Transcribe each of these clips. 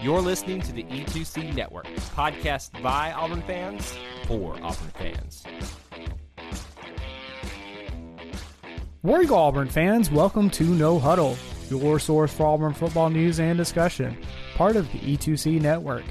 You're listening to the E2C Network, podcast by Auburn fans for Auburn fans. War Eagle Auburn fans, welcome to No Huddle, your source for Auburn football news and discussion, part of the E2C network.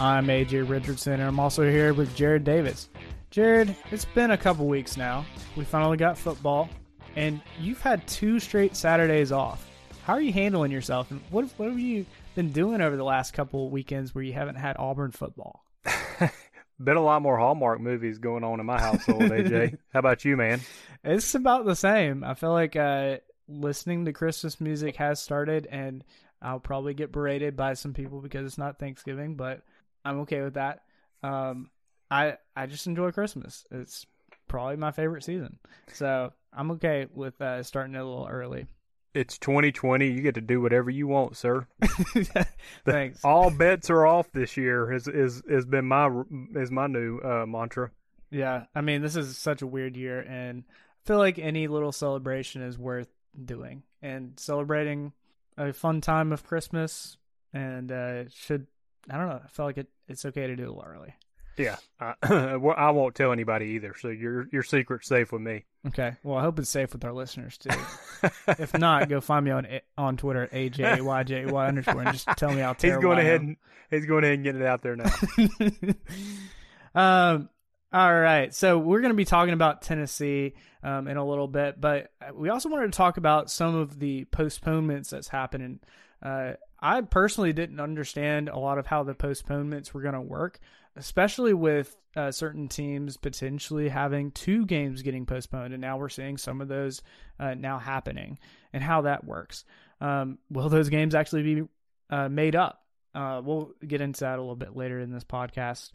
I'm AJ Richardson, and I'm also here with Jared Davis. Jared, it's been a couple weeks now. We finally got football, and you've had two straight Saturdays off. How are you handling yourself, and what, what have you been doing over the last couple weekends where you haven't had Auburn football? Been a lot more Hallmark movies going on in my household, AJ. How about you, man? It's about the same. I feel like uh, listening to Christmas music has started, and I'll probably get berated by some people because it's not Thanksgiving, but I'm okay with that. Um, I I just enjoy Christmas. It's probably my favorite season, so I'm okay with uh, starting it a little early. It's 2020. You get to do whatever you want, sir. Thanks. All bets are off this year. Is is has been my is my new uh, mantra. Yeah, I mean, this is such a weird year, and I feel like any little celebration is worth doing. And celebrating a fun time of Christmas, and uh, should I don't know. I feel like it, it's okay to do it a little early. Yeah, I, I won't tell anybody either. So your your secret's safe with me. Okay. Well, I hope it's safe with our listeners too. if not, go find me on on Twitter at ajyjy underscore and just tell me how He's going ahead and he's going ahead and getting it out there now. um. All right. So we're going to be talking about Tennessee um, in a little bit, but we also wanted to talk about some of the postponements that's happening. Uh, I personally didn't understand a lot of how the postponements were going to work, especially with uh, certain teams potentially having two games getting postponed, and now we're seeing some of those uh, now happening, and how that works. Um, will those games actually be uh, made up? Uh, we'll get into that a little bit later in this podcast,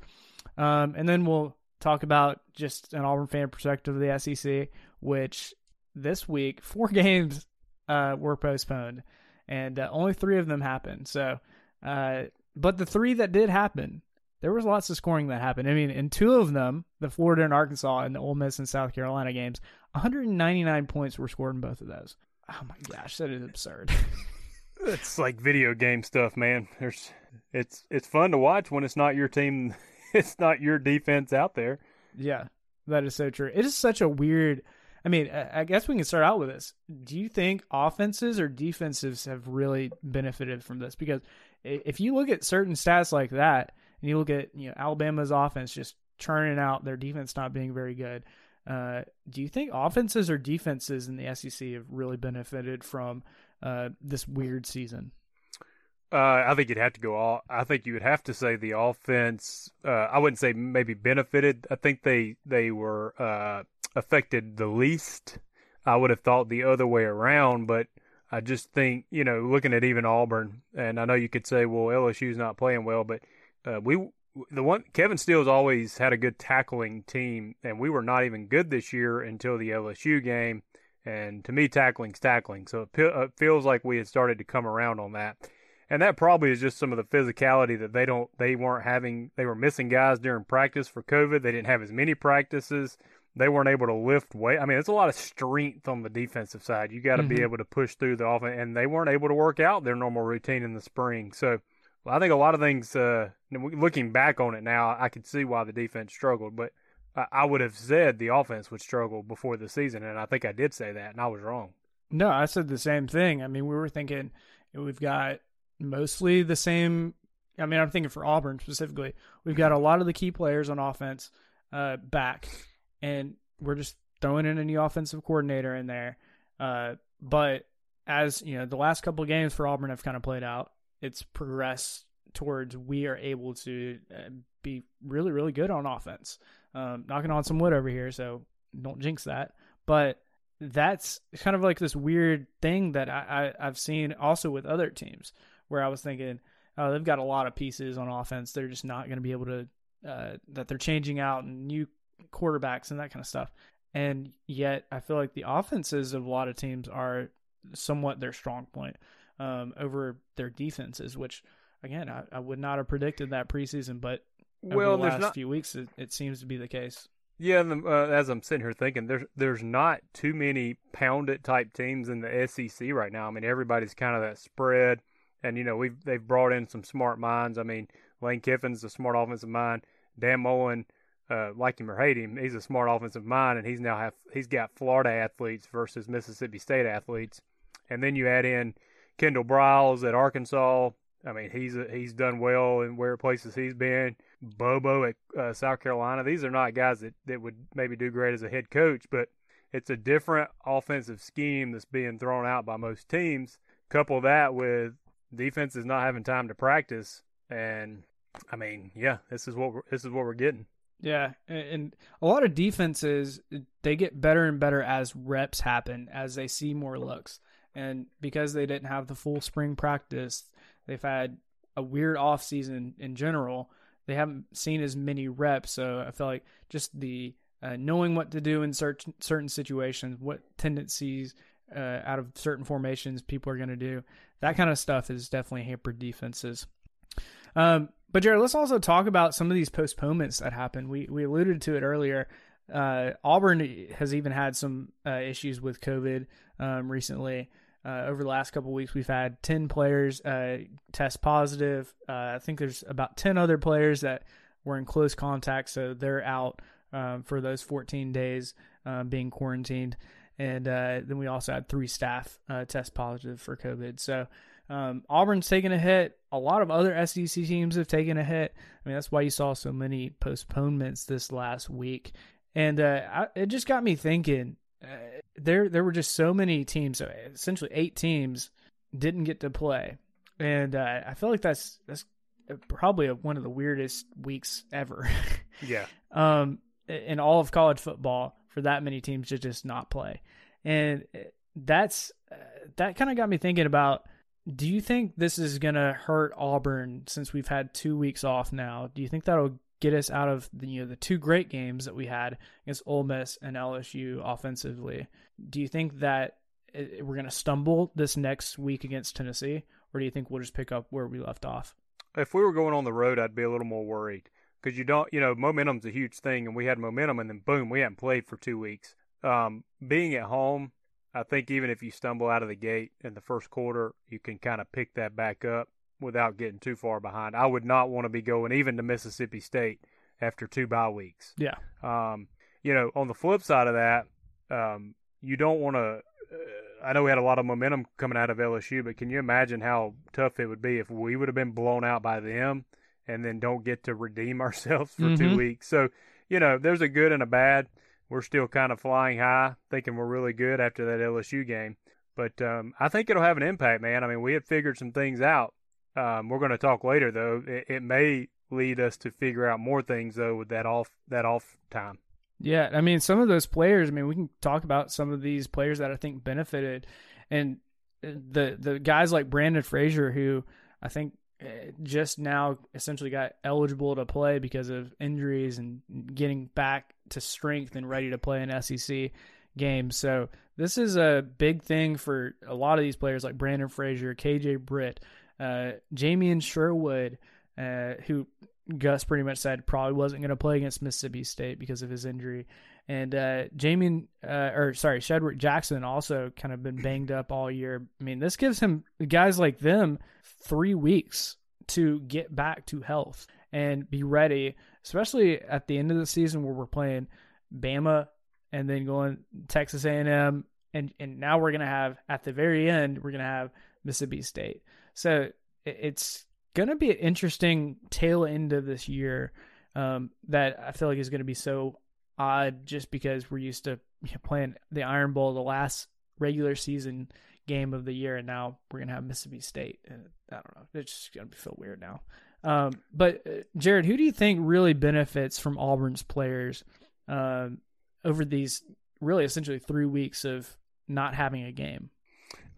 um, and then we'll talk about just an Auburn fan perspective of the SEC, which this week four games uh, were postponed, and uh, only three of them happened. So, but the three that did happen, there was lots of scoring that happened. I mean, in two of them, the Florida and Arkansas and the Ole Miss and South Carolina games, 199 points were scored in both of those. Oh my gosh, that is absurd. it's like video game stuff, man. There's it's it's fun to watch when it's not your team. It's not your defense out there. Yeah, that is so true. It is such a weird. I mean, I I guess we can start out with this. Do you think offenses or defenses have really benefited from this? Because if you look at certain stats like that, and you look at you know Alabama's offense just churning out, their defense not being very good. Uh, do you think offenses or defenses in the SEC have really benefited from uh, this weird season? Uh, I think you'd have to go all. I think you would have to say the offense. Uh, I wouldn't say maybe benefited. I think they they were uh, affected the least. I would have thought the other way around, but I just think you know looking at even Auburn, and I know you could say, well, LSU's not playing well, but uh, we the one Kevin Steele's always had a good tackling team, and we were not even good this year until the LSU game. And to me, tackling's tackling, so it, pe- it feels like we had started to come around on that. And that probably is just some of the physicality that they don't they weren't having they were missing guys during practice for covid. They didn't have as many practices. They weren't able to lift weight. I mean it's a lot of strength on the defensive side. You got to be Mhm. able to push through the offense and they weren't able to work out their normal routine in the spring. So well, i think a lot of things uh looking back on it now i could see why the defense struggled but I- I would have said the offense would struggle before the season, and I think I did say that, and I was wrong. No, I said the same thing. I mean, we were thinking we've got mostly the same. I mean, I'm thinking for Auburn specifically, we've got a lot of the key players on offense uh, back, and we're just throwing in a new offensive coordinator in there. Uh, but as you know, the last couple of games for Auburn have kind of played out. It's progressed towards we are able to uh, be really, really good on offense. Um, knocking on some wood over here, so don't jinx that. But that's kind of like this weird thing that I, I I've seen also with other teams where I was thinking, oh, they've got a lot of pieces on offense. They're just not going to be able to uh, that they're changing out and new quarterbacks and that kind of stuff. And yet, I feel like the offenses of a lot of teams are somewhat their strong point um, over their defenses, which again I, I, would not have predicted that preseason, but well, over the last not... few weeks it, it seems to be the case. Yeah, uh, as I'm sitting here thinking, there's there's not too many pound it type teams in the SEC right now. I mean, everybody's kind of that spread, and you know we've they've brought in some smart minds. I mean, Lane Kiffin's a smart offensive mind. Dan Mullen, uh, like him or hate him, he's a smart offensive mind, and he's now have he's got Florida athletes versus Mississippi State athletes, and then you add in Kendall Briles at Arkansas. I mean, he's he's done well in where places he's been. Bobo at uh, South Carolina. These are not guys that, that would maybe do great as a head coach, but it's a different offensive scheme that's being thrown out by most teams. Couple that with defenses not having time to practice, and I mean, yeah, this is what we're, this is what we're getting. Yeah, and a lot of defenses they get better and better as reps happen, as they see more looks, and because they didn't have the full spring practice, they've had a weird off season in general they haven't seen as many reps. So I feel like just the uh, knowing what to do in certain certain situations, what tendencies uh, out of certain formations people are going to do, that kind of stuff is definitely hampered defenses. Um, but Jared, let's also talk about some of these postponements that happened. We we alluded to it earlier. Uh, Auburn has even had some uh, issues with COVID um, recently. Uh, over the last couple weeks, we've had 10 players uh, test positive. Uh, I think there's about 10 other players that were in close contact, so they're out um, for those 14 days um, being quarantined. And uh, then we also had three staff uh, test positive for COVID. So um, Auburn's taken a hit. A lot of other SEC teams have taken a hit. I mean, that's why you saw so many postponements this last week. And uh, I, it just got me thinking there there were just so many teams, essentially eight teams, didn't get to play, and uh, I feel like that's that's probably a, one of the weirdest weeks ever. yeah. Um, in all of college football, for that many teams to just not play, and that's uh, that kind of got me thinking about. Do you think this is gonna hurt Auburn since we've had two weeks off now? Do you think that'll get us out of the you know the two great games that we had against Ole Miss and LSU offensively. Do you think that we're going to stumble this next week against Tennessee, or do you think we'll just pick up where we left off? If we were going on the road, I'd be a little more worried because you don't, you know, momentum's a huge thing, and we had momentum, and then boom, we hadn't played for two weeks. Um, being at home, I think even if you stumble out of the gate in the first quarter, you can kind of pick that back up without getting too far behind. I would not want to be going even to Mississippi State after two bye weeks. Yeah. Um, you know, on the flip side of that, um, you don't want to. Uh, I know we had a lot of momentum coming out of LSU, but can you imagine how tough it would be if we would have been blown out by them and then don't get to redeem ourselves for mm-hmm. two weeks? So, you know, there's a good and a bad. We're still kind of flying high, thinking we're really good after that LSU game. But um, I think it'll have an impact, man. I mean, we had figured some things out um, we're going to talk later, though. It, it, may lead us to figure out more things, though, with that off that off time. Yeah, I mean, some of those players. I mean, we can talk about some of these players that I think benefited, and the the guys like Brandon Frazier, who I think eh, just now essentially got eligible to play because of injuries and getting back to strength and ready to play an SEC game. So this is a big thing for a lot of these players like Brandon Frazier, KJ Britt, uh, and Sherwood, uh, who Gus pretty much said probably wasn't going to play against Mississippi State because of his injury. And uh, Jamie, uh, or sorry, Shedrick Jackson also kind of been banged up all year. I mean, this gives him guys like them three weeks to get back to health and be ready, especially at the end of the season where we're playing Bama and then going Texas A&M, and and now we're gonna have at the very end we're gonna have Mississippi State. So it's going to be an interesting tail end of this year um, that I feel like is going to be so odd just because we're used to playing the Iron Bowl the last regular season game of the year, and now we're going to have Mississippi State. And I don't know. It's just going to feel weird now. Um, but uh, Jared, who do you think really benefits from Auburn's players um, over these really essentially three weeks of not having a game.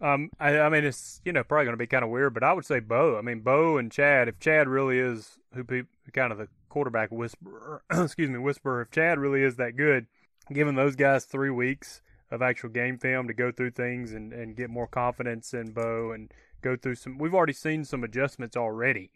Um, I, I mean, it's you know probably going to be kind of weird, but I would say Bo. I mean, Bo and Chad. If Chad really is who kind of the quarterback whisperer, excuse me, whisperer. If Chad really is that good, giving those guys three weeks of actual game film to go through things and and get more confidence in Bo and go through some. We've already seen some adjustments already,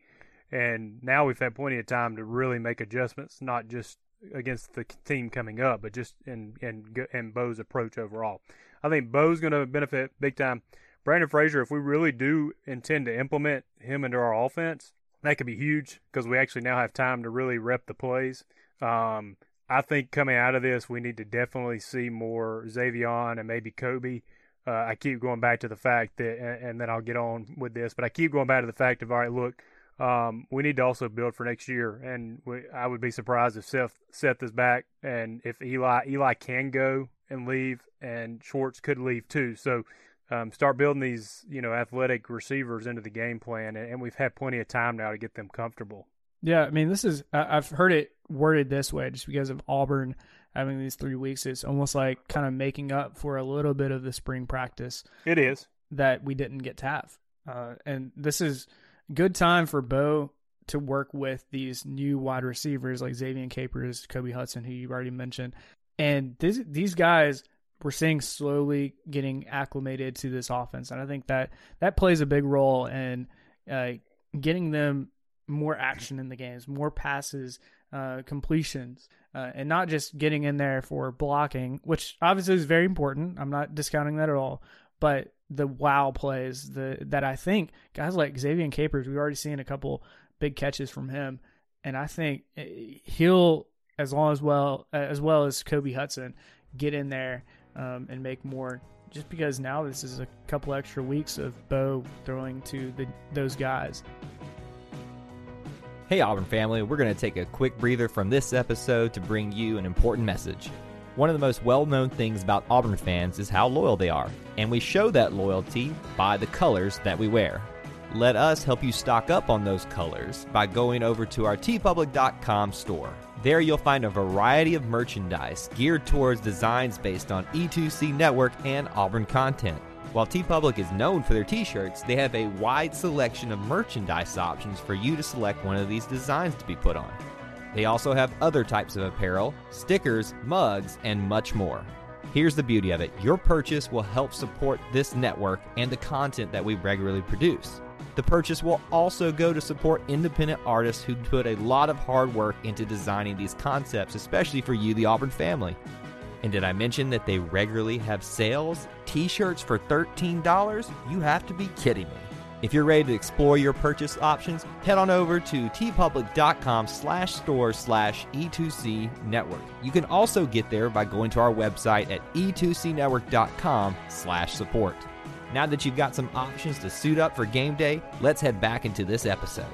and now we've had plenty of time to really make adjustments, not just against the team coming up, but just in in and Bo's approach overall. I think Bo's going to benefit big time. Brandon Frazier, if we really do intend to implement him into our offense, that could be huge because we actually now have time to really rep the plays. Um, I think coming out of this, we need to definitely see more Xavier and maybe Kobe. Uh, I keep going back to the fact that, and, and, then I'll get on with this, but I keep going back to the fact of, all right, look, um, we need to also build for next year, and we, I would be surprised if Seth Seth is back, and if Eli Eli can go and leave, and Schwartz could leave too. So um, start building these, you know, athletic receivers into the game plan, and, and, we've had plenty of time now to get them comfortable. Yeah, I mean, this is I've heard it worded this way just because of Auburn having these three weeks. It's almost like kind of making up for a little bit of the spring practice. It is that we didn't get to have, uh, and this is good time for Bo to work with these new wide receivers like Xavier Capers, Kobe Hudson, who you already mentioned, and this, these guys we're seeing slowly getting acclimated to this offense, and I think that that plays a big role in uh, getting them more action in the games, more passes, uh, completions, uh, and not just getting in there for blocking, which obviously is very important. I'm not discounting that at all, but the wow plays, the that I think guys like Xavier Capers, we've already seen a couple big catches from him, and I think eh, he'll as long as well as well as Kobe Hudson get in there um, and make more. Just because now this is a couple extra weeks of Bo throwing to the, those guys. Hey, Auburn family, we're going to take a quick breather from this episode to bring you an important message. One of the most well known things about Auburn fans is how loyal they are, and we show that loyalty by the colors that we wear. Let us help you stock up on those colors by going over to our teepublic.com store. There you'll find a variety of merchandise geared towards designs based on E2C Network and Auburn content. While TeePublic is known for their t-shirts, they have a wide selection of merchandise options for you to select one of these designs to be put on. They also have other types of apparel, stickers, mugs, and much more. Here's the beauty of it your purchase will help support this network and the content that we regularly produce. The purchase will also go to support independent artists who put a lot of hard work into designing these concepts, especially for you, the Auburn family. And did I mention that they regularly have sales? T shirts for $13? You have to be kidding me. If you're ready to explore your purchase options, head on over to teepublic.com slash store slash E2C network. You can also get there by going to our website at e2cnetwork.com slash support. Now that you've got some options to suit up for game day, let's head back into this episode.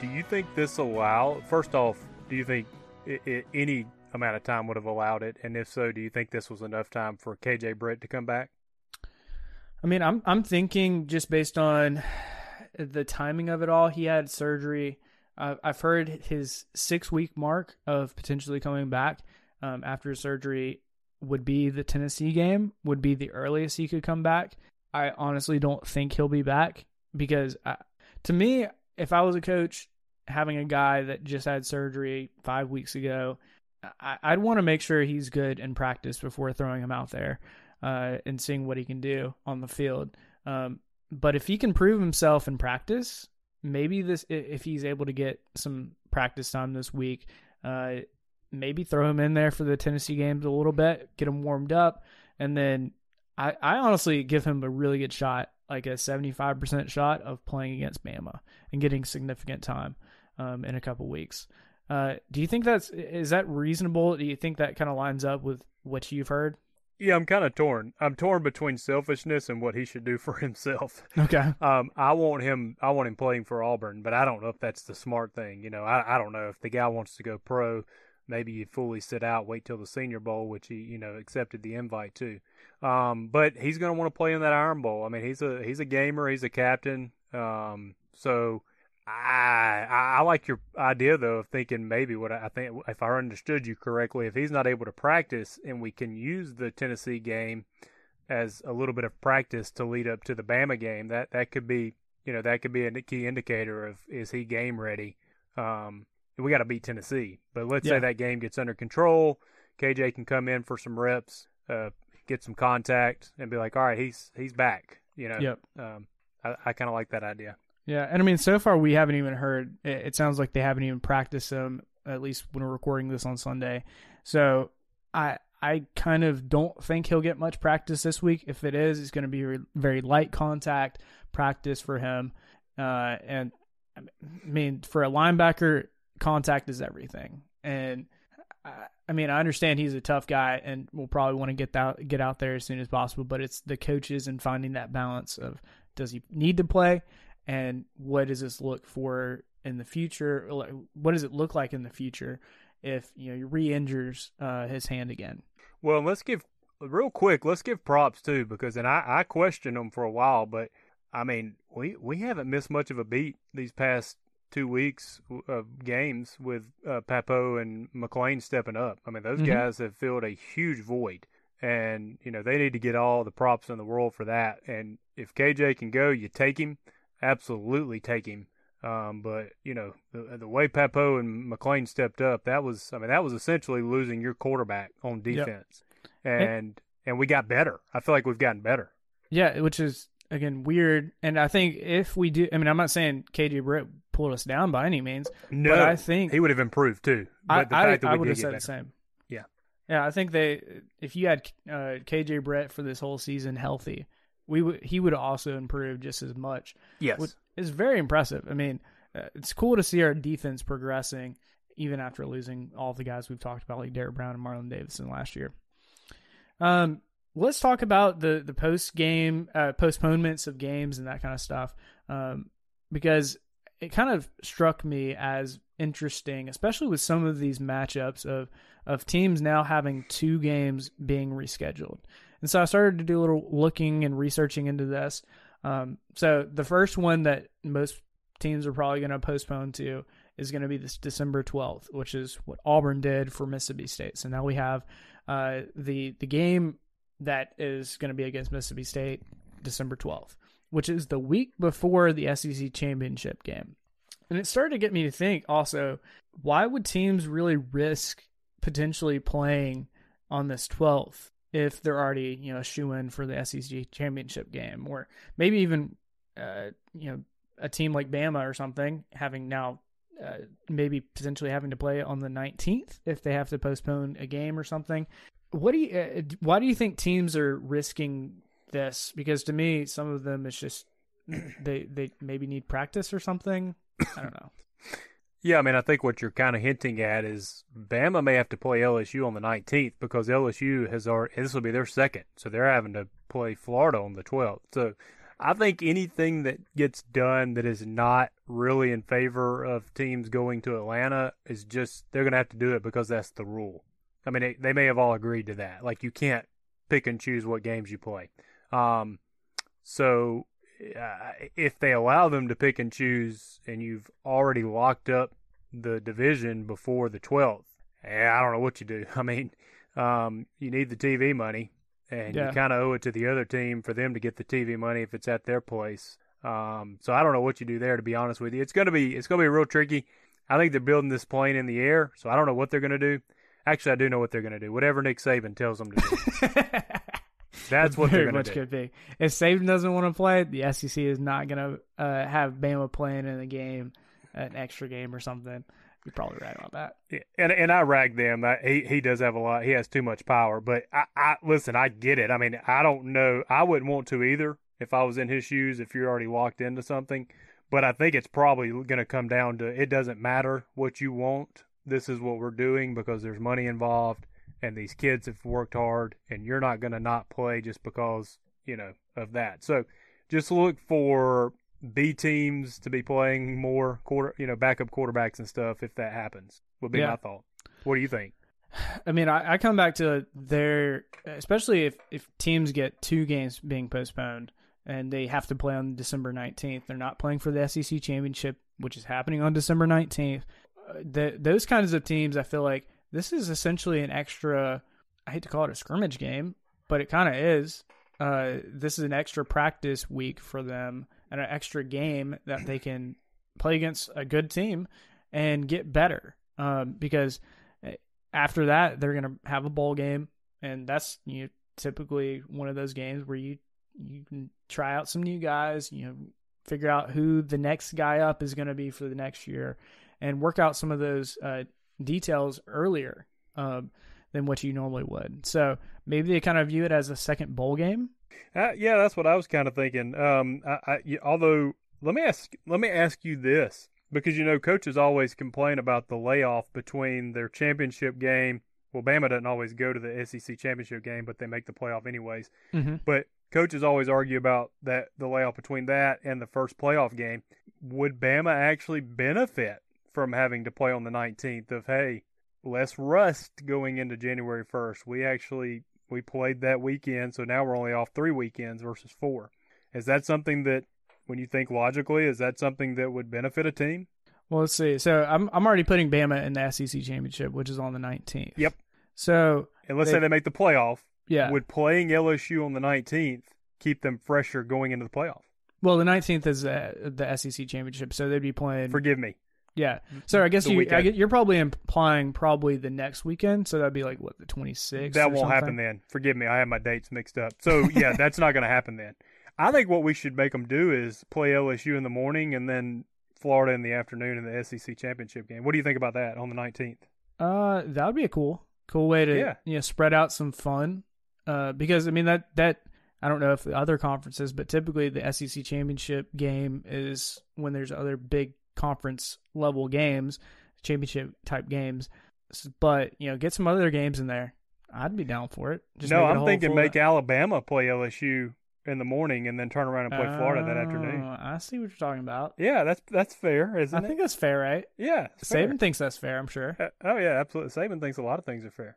Do you think this allow? First off, do you think it, it, any amount of time would have allowed it? And if so, do you think this was enough time for KJ Britt to come back? I mean, I'm I'm thinking just based on the timing of it all. He had surgery. Uh, I've heard his six week mark of potentially coming back um, after surgery would be the Tennessee game, would be the earliest he could come back. I honestly don't think he'll be back because I, to me, if I was a coach having a guy that just had surgery five weeks ago, I, would want to make sure he's good in practice before throwing him out there uh, and seeing what he can do on the field. Um, but if he can prove himself in practice, maybe this if he's able to get some practice time this week, uh, maybe throw him in there for the Tennessee games a little bit, get him warmed up, and then I, I honestly give him a really good shot, like a 75% shot of playing against Bama and getting significant time um, in a couple weeks. Uh, do you think that's is that reasonable? Do you think that kind of lines up with what you've heard? Yeah, I'm kind of torn. I'm torn between selfishness and what he should do for himself. Okay. Um, I want him. I want him playing for Auburn, but I don't know if that's the smart thing. You know, I I don't know if the guy wants to go pro maybe you fully sit out, wait till the Senior Bowl, which he you know accepted the invite to. Um, but he's going to want to play in that Iron Bowl. I mean, he's a he's a gamer, he's a captain. Um, so I I like your idea though of thinking maybe what I I think if I understood you correctly, if he's not able to practice and we can use the Tennessee game as a little bit of practice to lead up to the Bama game, that that could be you know that could be a key indicator of is he game ready. Um, we got to beat Tennessee, but let's Yeah. say that game gets under control. KJ can come in for some reps, uh, get some contact, and be like, all right, he's he's back. You know, Yep. um, I, I kind of like that idea. Yeah, and I mean, so far we haven't even heard. It, it sounds like they haven't even practiced him. At least when we're recording this on Sunday. So I I kind of don't think he'll get much practice this week. If it is, it's going to be re- very light contact practice for him. Uh, and I mean, for a linebacker, contact is everything. And I, I mean, I understand he's a tough guy and will probably want to get that get out there as soon as possible. But it's the coaches and finding that balance of does he need to play and what does this look for in the future? What does it look like in the future if you know he re-injures uh, his hand again? Well, let's give real quick. Let's give props too, because and I I questioned them for a while, but I mean we we haven't missed much of a beat these past two weeks of games with uh, Pappoe and McClain stepping up. I mean those Mhm. guys have filled a huge void, and you know they need to get all the props in the world for that. And if KJ can go, you take him, absolutely take him. Um, but you know the the way Pappoe and McClain stepped up, that was I mean that was essentially losing your quarterback on defense, and and we got better. I feel like we've gotten better. Yeah, which is again weird. And I think if we do, I mean, I'm not saying KJ Britt pulled us down by any means. No, But I think- he would have improved too. But I the I, fact that I would have said the same. Yeah. Yeah, I think they if you had uh, KJ Britt for this whole season healthy, we would he would also improve just as much. Yes, Which is very impressive. I mean, uh, it's cool to see our defense progressing even after losing all the guys we've talked about like Derrick Brown and Marlon Davidson last year. Um, let's talk about the the post game uh, postponements of games and that kind of stuff. Um, because it kind of struck me as interesting, especially with some of these matchups of of teams now having two games being rescheduled. And so I started to do a little looking and researching into this. Um, so the first one that most teams are probably going to postpone to is going to be this December 12th, which is what Auburn did for Mississippi State. So now we have uh, the the game that is going to be against Mississippi State December 12th, which is the week before the SEC championship game. And it started to get me to think also, why would teams really risk potentially playing on this 12th if they're already, you know, a shoe in for the SEC championship game or maybe even, uh, you know, a team like Bama or something having now uh, maybe potentially having to play on the 19th if they have to postpone a game or something. What do you, uh, why do you think teams are risking this? Because to me, some of them it's just they they maybe need practice or something. I don't know. Yeah, I mean, I think what you're kind of hinting at is Bama may have to play LSU on the 19th because LSU has already, this will be their second. So they're having to play Florida on the 12th. So I think anything that gets done that is not really in favor of teams going to Atlanta is just, they're going to have to do it because that's the rule. I mean, they, they may have all agreed to that. Like, you can't pick and choose what games you play. Um, so uh, if they allow them to pick and choose and you've already locked up the division before the 12th, eh, I don't know what you do. I mean, um, you need the TV money, and Yeah. you kind of owe it to the other team for them to get the TV money if it's at their place. Um, so I don't know what you do there. To be honest with you, it's gonna be it's gonna be real tricky. I think they're building this plane in the air, so I don't know what they're gonna do. Actually, I do know what they're gonna do. Whatever Nick Saban tells them to do, that's what Very much do. could be. If Saban doesn't want to play, the SEC is not going to uh, have Bama playing in the game, an extra game or something. You're probably right about that. Yeah, and and I rag them. I, he he does have a lot. He has too much power. But I, I listen. I get it. I mean, I don't know. I wouldn't want to either if I was in his shoes. If you're already locked into something, but I think it's probably going to come down to it doesn't matter what you want. This is what we're doing because there's money involved, and these kids have worked hard, and you're not going to not play just because you know of that. So just look for B teams to be playing more quarter, you know, backup quarterbacks and stuff if that happens. Would be Yeah. my thought. What do you think? I mean, I, I come back to their, especially if, if teams get two games being postponed, and they have to play on December 19th. They're not playing for the SEC championship, which is happening on December 19th. Uh, the, those kinds of teams, I feel like this is essentially an extra. I hate to call it a scrimmage game, but it kind of is. Uh, this is an extra practice week for them and an extra game that they can play against a good team and get better. Um, because eh, after that, they're going to have a bowl game, and that's you know, typically one of those games where you you can try out some new guys, you know, figure out who the next guy up is going to be for the next year, and work out some of those uh, details earlier um, than what you normally would. So maybe they kind of view it as a second bowl game. Uh, yeah, that's what I was kind of thinking. Um, I, I, although let me ask let me ask you this because you know coaches always complain about the layoff between their championship game. Well, Bama doesn't always go to the SEC championship game, but they make the playoff anyways. Mm-hmm. But coaches always argue about that the layoff between that and the first playoff game. Would Bama actually benefit from having to play on the 19th of hey, less rust going into January 1st. We actually we played that weekend, so now we're only off 3 weekends versus 4. Is that something that when you think logically, is that something that would benefit a team? Well, let's see. So I'm I'm already putting Bama in the SEC championship, which is on the 19th. Yep. So And let's They- say they make the playoff. yeah. Would playing LSU on the 19th keep them fresher going into the playoff? well, the 19th is uh, the SEC championship, so they'd be playing. Forgive me. Yeah. So I guess you I get, you're probably implying probably the next weekend, so that'd be like what the 26th. That won't something? happen then. Forgive me. I have my dates mixed up. So, yeah, that's not going to happen then. I think what we should make them do is play LSU in the morning and then Florida in the afternoon in the SEC championship game. What do you think about that on the 19th? Uh, that would be a cool, cool way to Yeah. you know spread out some fun. Uh, because I mean that that I don't know if the other conferences, but typically the SEC championship game is when there's other big conference level games, championship type games. But you know, get some other games in there. I'd be down for it. Just no, make it a I'm thinking make Alabama play LSU in the morning and then turn around and play Florida that afternoon. Oh, I see what you're talking about. Yeah, that's that's fair, isn't I it? think that's fair, right? yeah, it's fair. Thinks that's fair. I'm sure. Uh, oh yeah, absolutely. Saban thinks a lot of things are fair.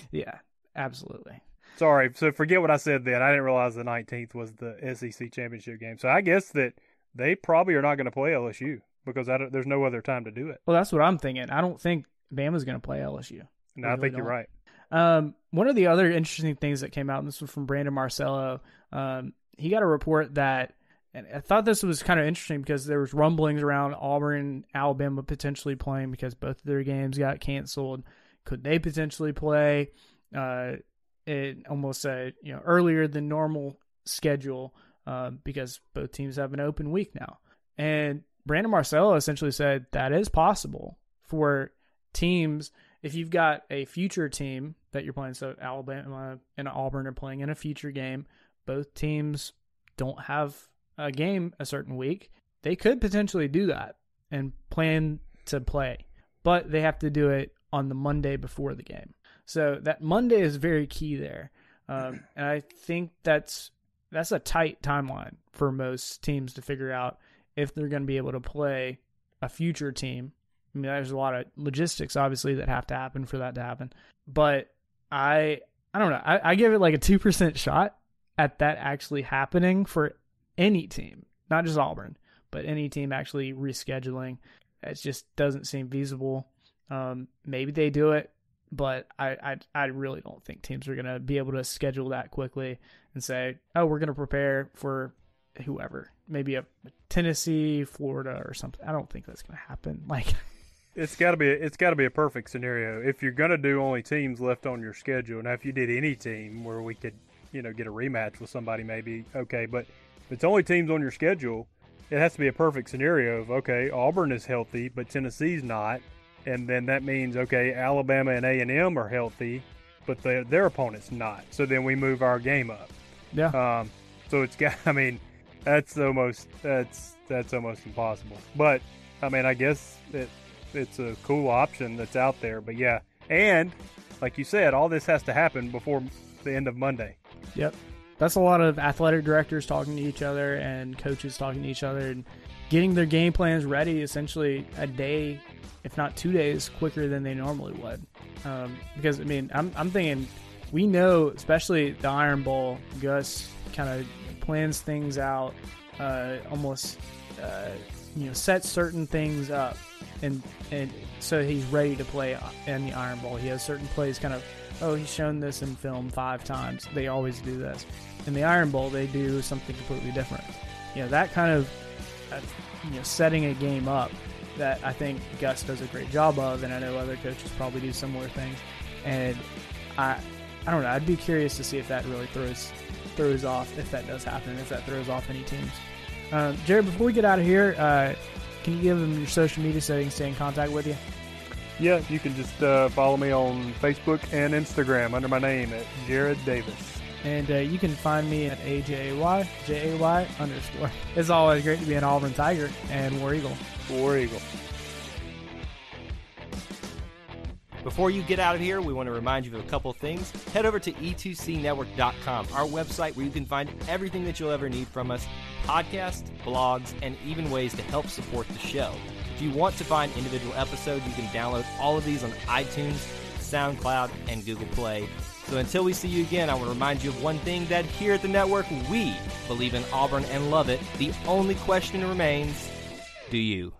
yeah, absolutely. Sorry, so forget what I said then. I didn't realize the 19th was the SEC championship game. So I guess that they probably are not going to play LSU because I don't, there's no other time to do it. Well, that's what I'm thinking. I don't think Bama's going to play LSU. No, I really think you're right. Um, one of the other interesting things that came out, and this was from Brandon Marcello, um, he got a report that, and I thought this was kind of interesting because there was rumblings around Auburn, Alabama potentially playing because both of their games got canceled. Could they potentially play? Uh, it almost a you know earlier than normal schedule uh, because both teams have an open week now. And Brandon Marcello essentially said that is possible for teams if you've got a future team that you're playing. So Alabama and Auburn are playing in a future game. Both teams don't have a game a certain week. They could potentially do that and plan to play, but they have to do it on the Monday before the game. So that Monday is very key there, um, and I think that's that's a tight timeline for most teams to figure out if they're going to be able to play a future team. I mean, there's a lot of logistics obviously that have to happen for that to happen, but I I don't know. I, I give it like a two percent shot at that actually happening for any team, not just Auburn, but any team actually rescheduling. It just doesn't seem feasible. Um, maybe they do it, but I, I I really don't think teams are gonna be able to schedule that quickly and say, oh, we're gonna prepare for whoever, maybe a Tennessee, Florida, or something. I don't think that's gonna happen. Like, It's got to be it's got to be a perfect scenario. If you're to do only teams left on your schedule, now if you did any team where we could, you know, get a rematch with somebody maybe okay, but if it's only teams on your schedule, it has to be a perfect scenario of okay, Auburn is healthy, but Tennessee's not, and then that means okay, Alabama and A&M are healthy, but their their opponent's not. So then we move our game up. yeah, Um, so it's got. I mean, that's almost that's that's almost impossible. But I mean, I guess it it's a cool option that's out there. But yeah, and like you said, all this has to happen before the end of Monday. Yep. That's a lot of athletic directors talking to each other and coaches talking to each other and getting their game plans ready essentially a day, if not two days, quicker than they normally would. Um, because, I mean, I'm, I'm thinking we know, especially the Iron Bowl, Gus kind of plans things out, uh, almost uh, you know sets certain things up, and and so he's ready to play in the Iron Bowl. He has certain plays kind of oh he's shown this in film five times. They always do this. In the Iron Bowl, they do something completely different. You know that kind of uh, you know setting a game up that I think Gus does a great job of, and I know other coaches probably do similar things. And I, I don't know. I'd be curious to see if that really throws throws off if that does happen, if that throws off any teams. Um, Jared, before we get out of here, uh, can you give them your social media so they can stay in contact with you? Yeah, you can just uh, follow me on Facebook and Instagram under my name at Jared Davis. And uh, you can find me at AJAY, J-A-Y underscore. It's always great to be an Auburn Tiger and War Eagle. War Eagle. Before you get out of here, we want to remind you of a couple things. Head over to e2cnetwork.com, our website where you can find everything that you'll ever need from us podcasts, blogs, and even ways to help support the show. If you want to find individual episodes, you can download all of these on iTunes, SoundCloud, and Google Play. So until we see you again, I want to remind you of one thing that here at the network, we believe in Auburn and love it. The only question remains do you?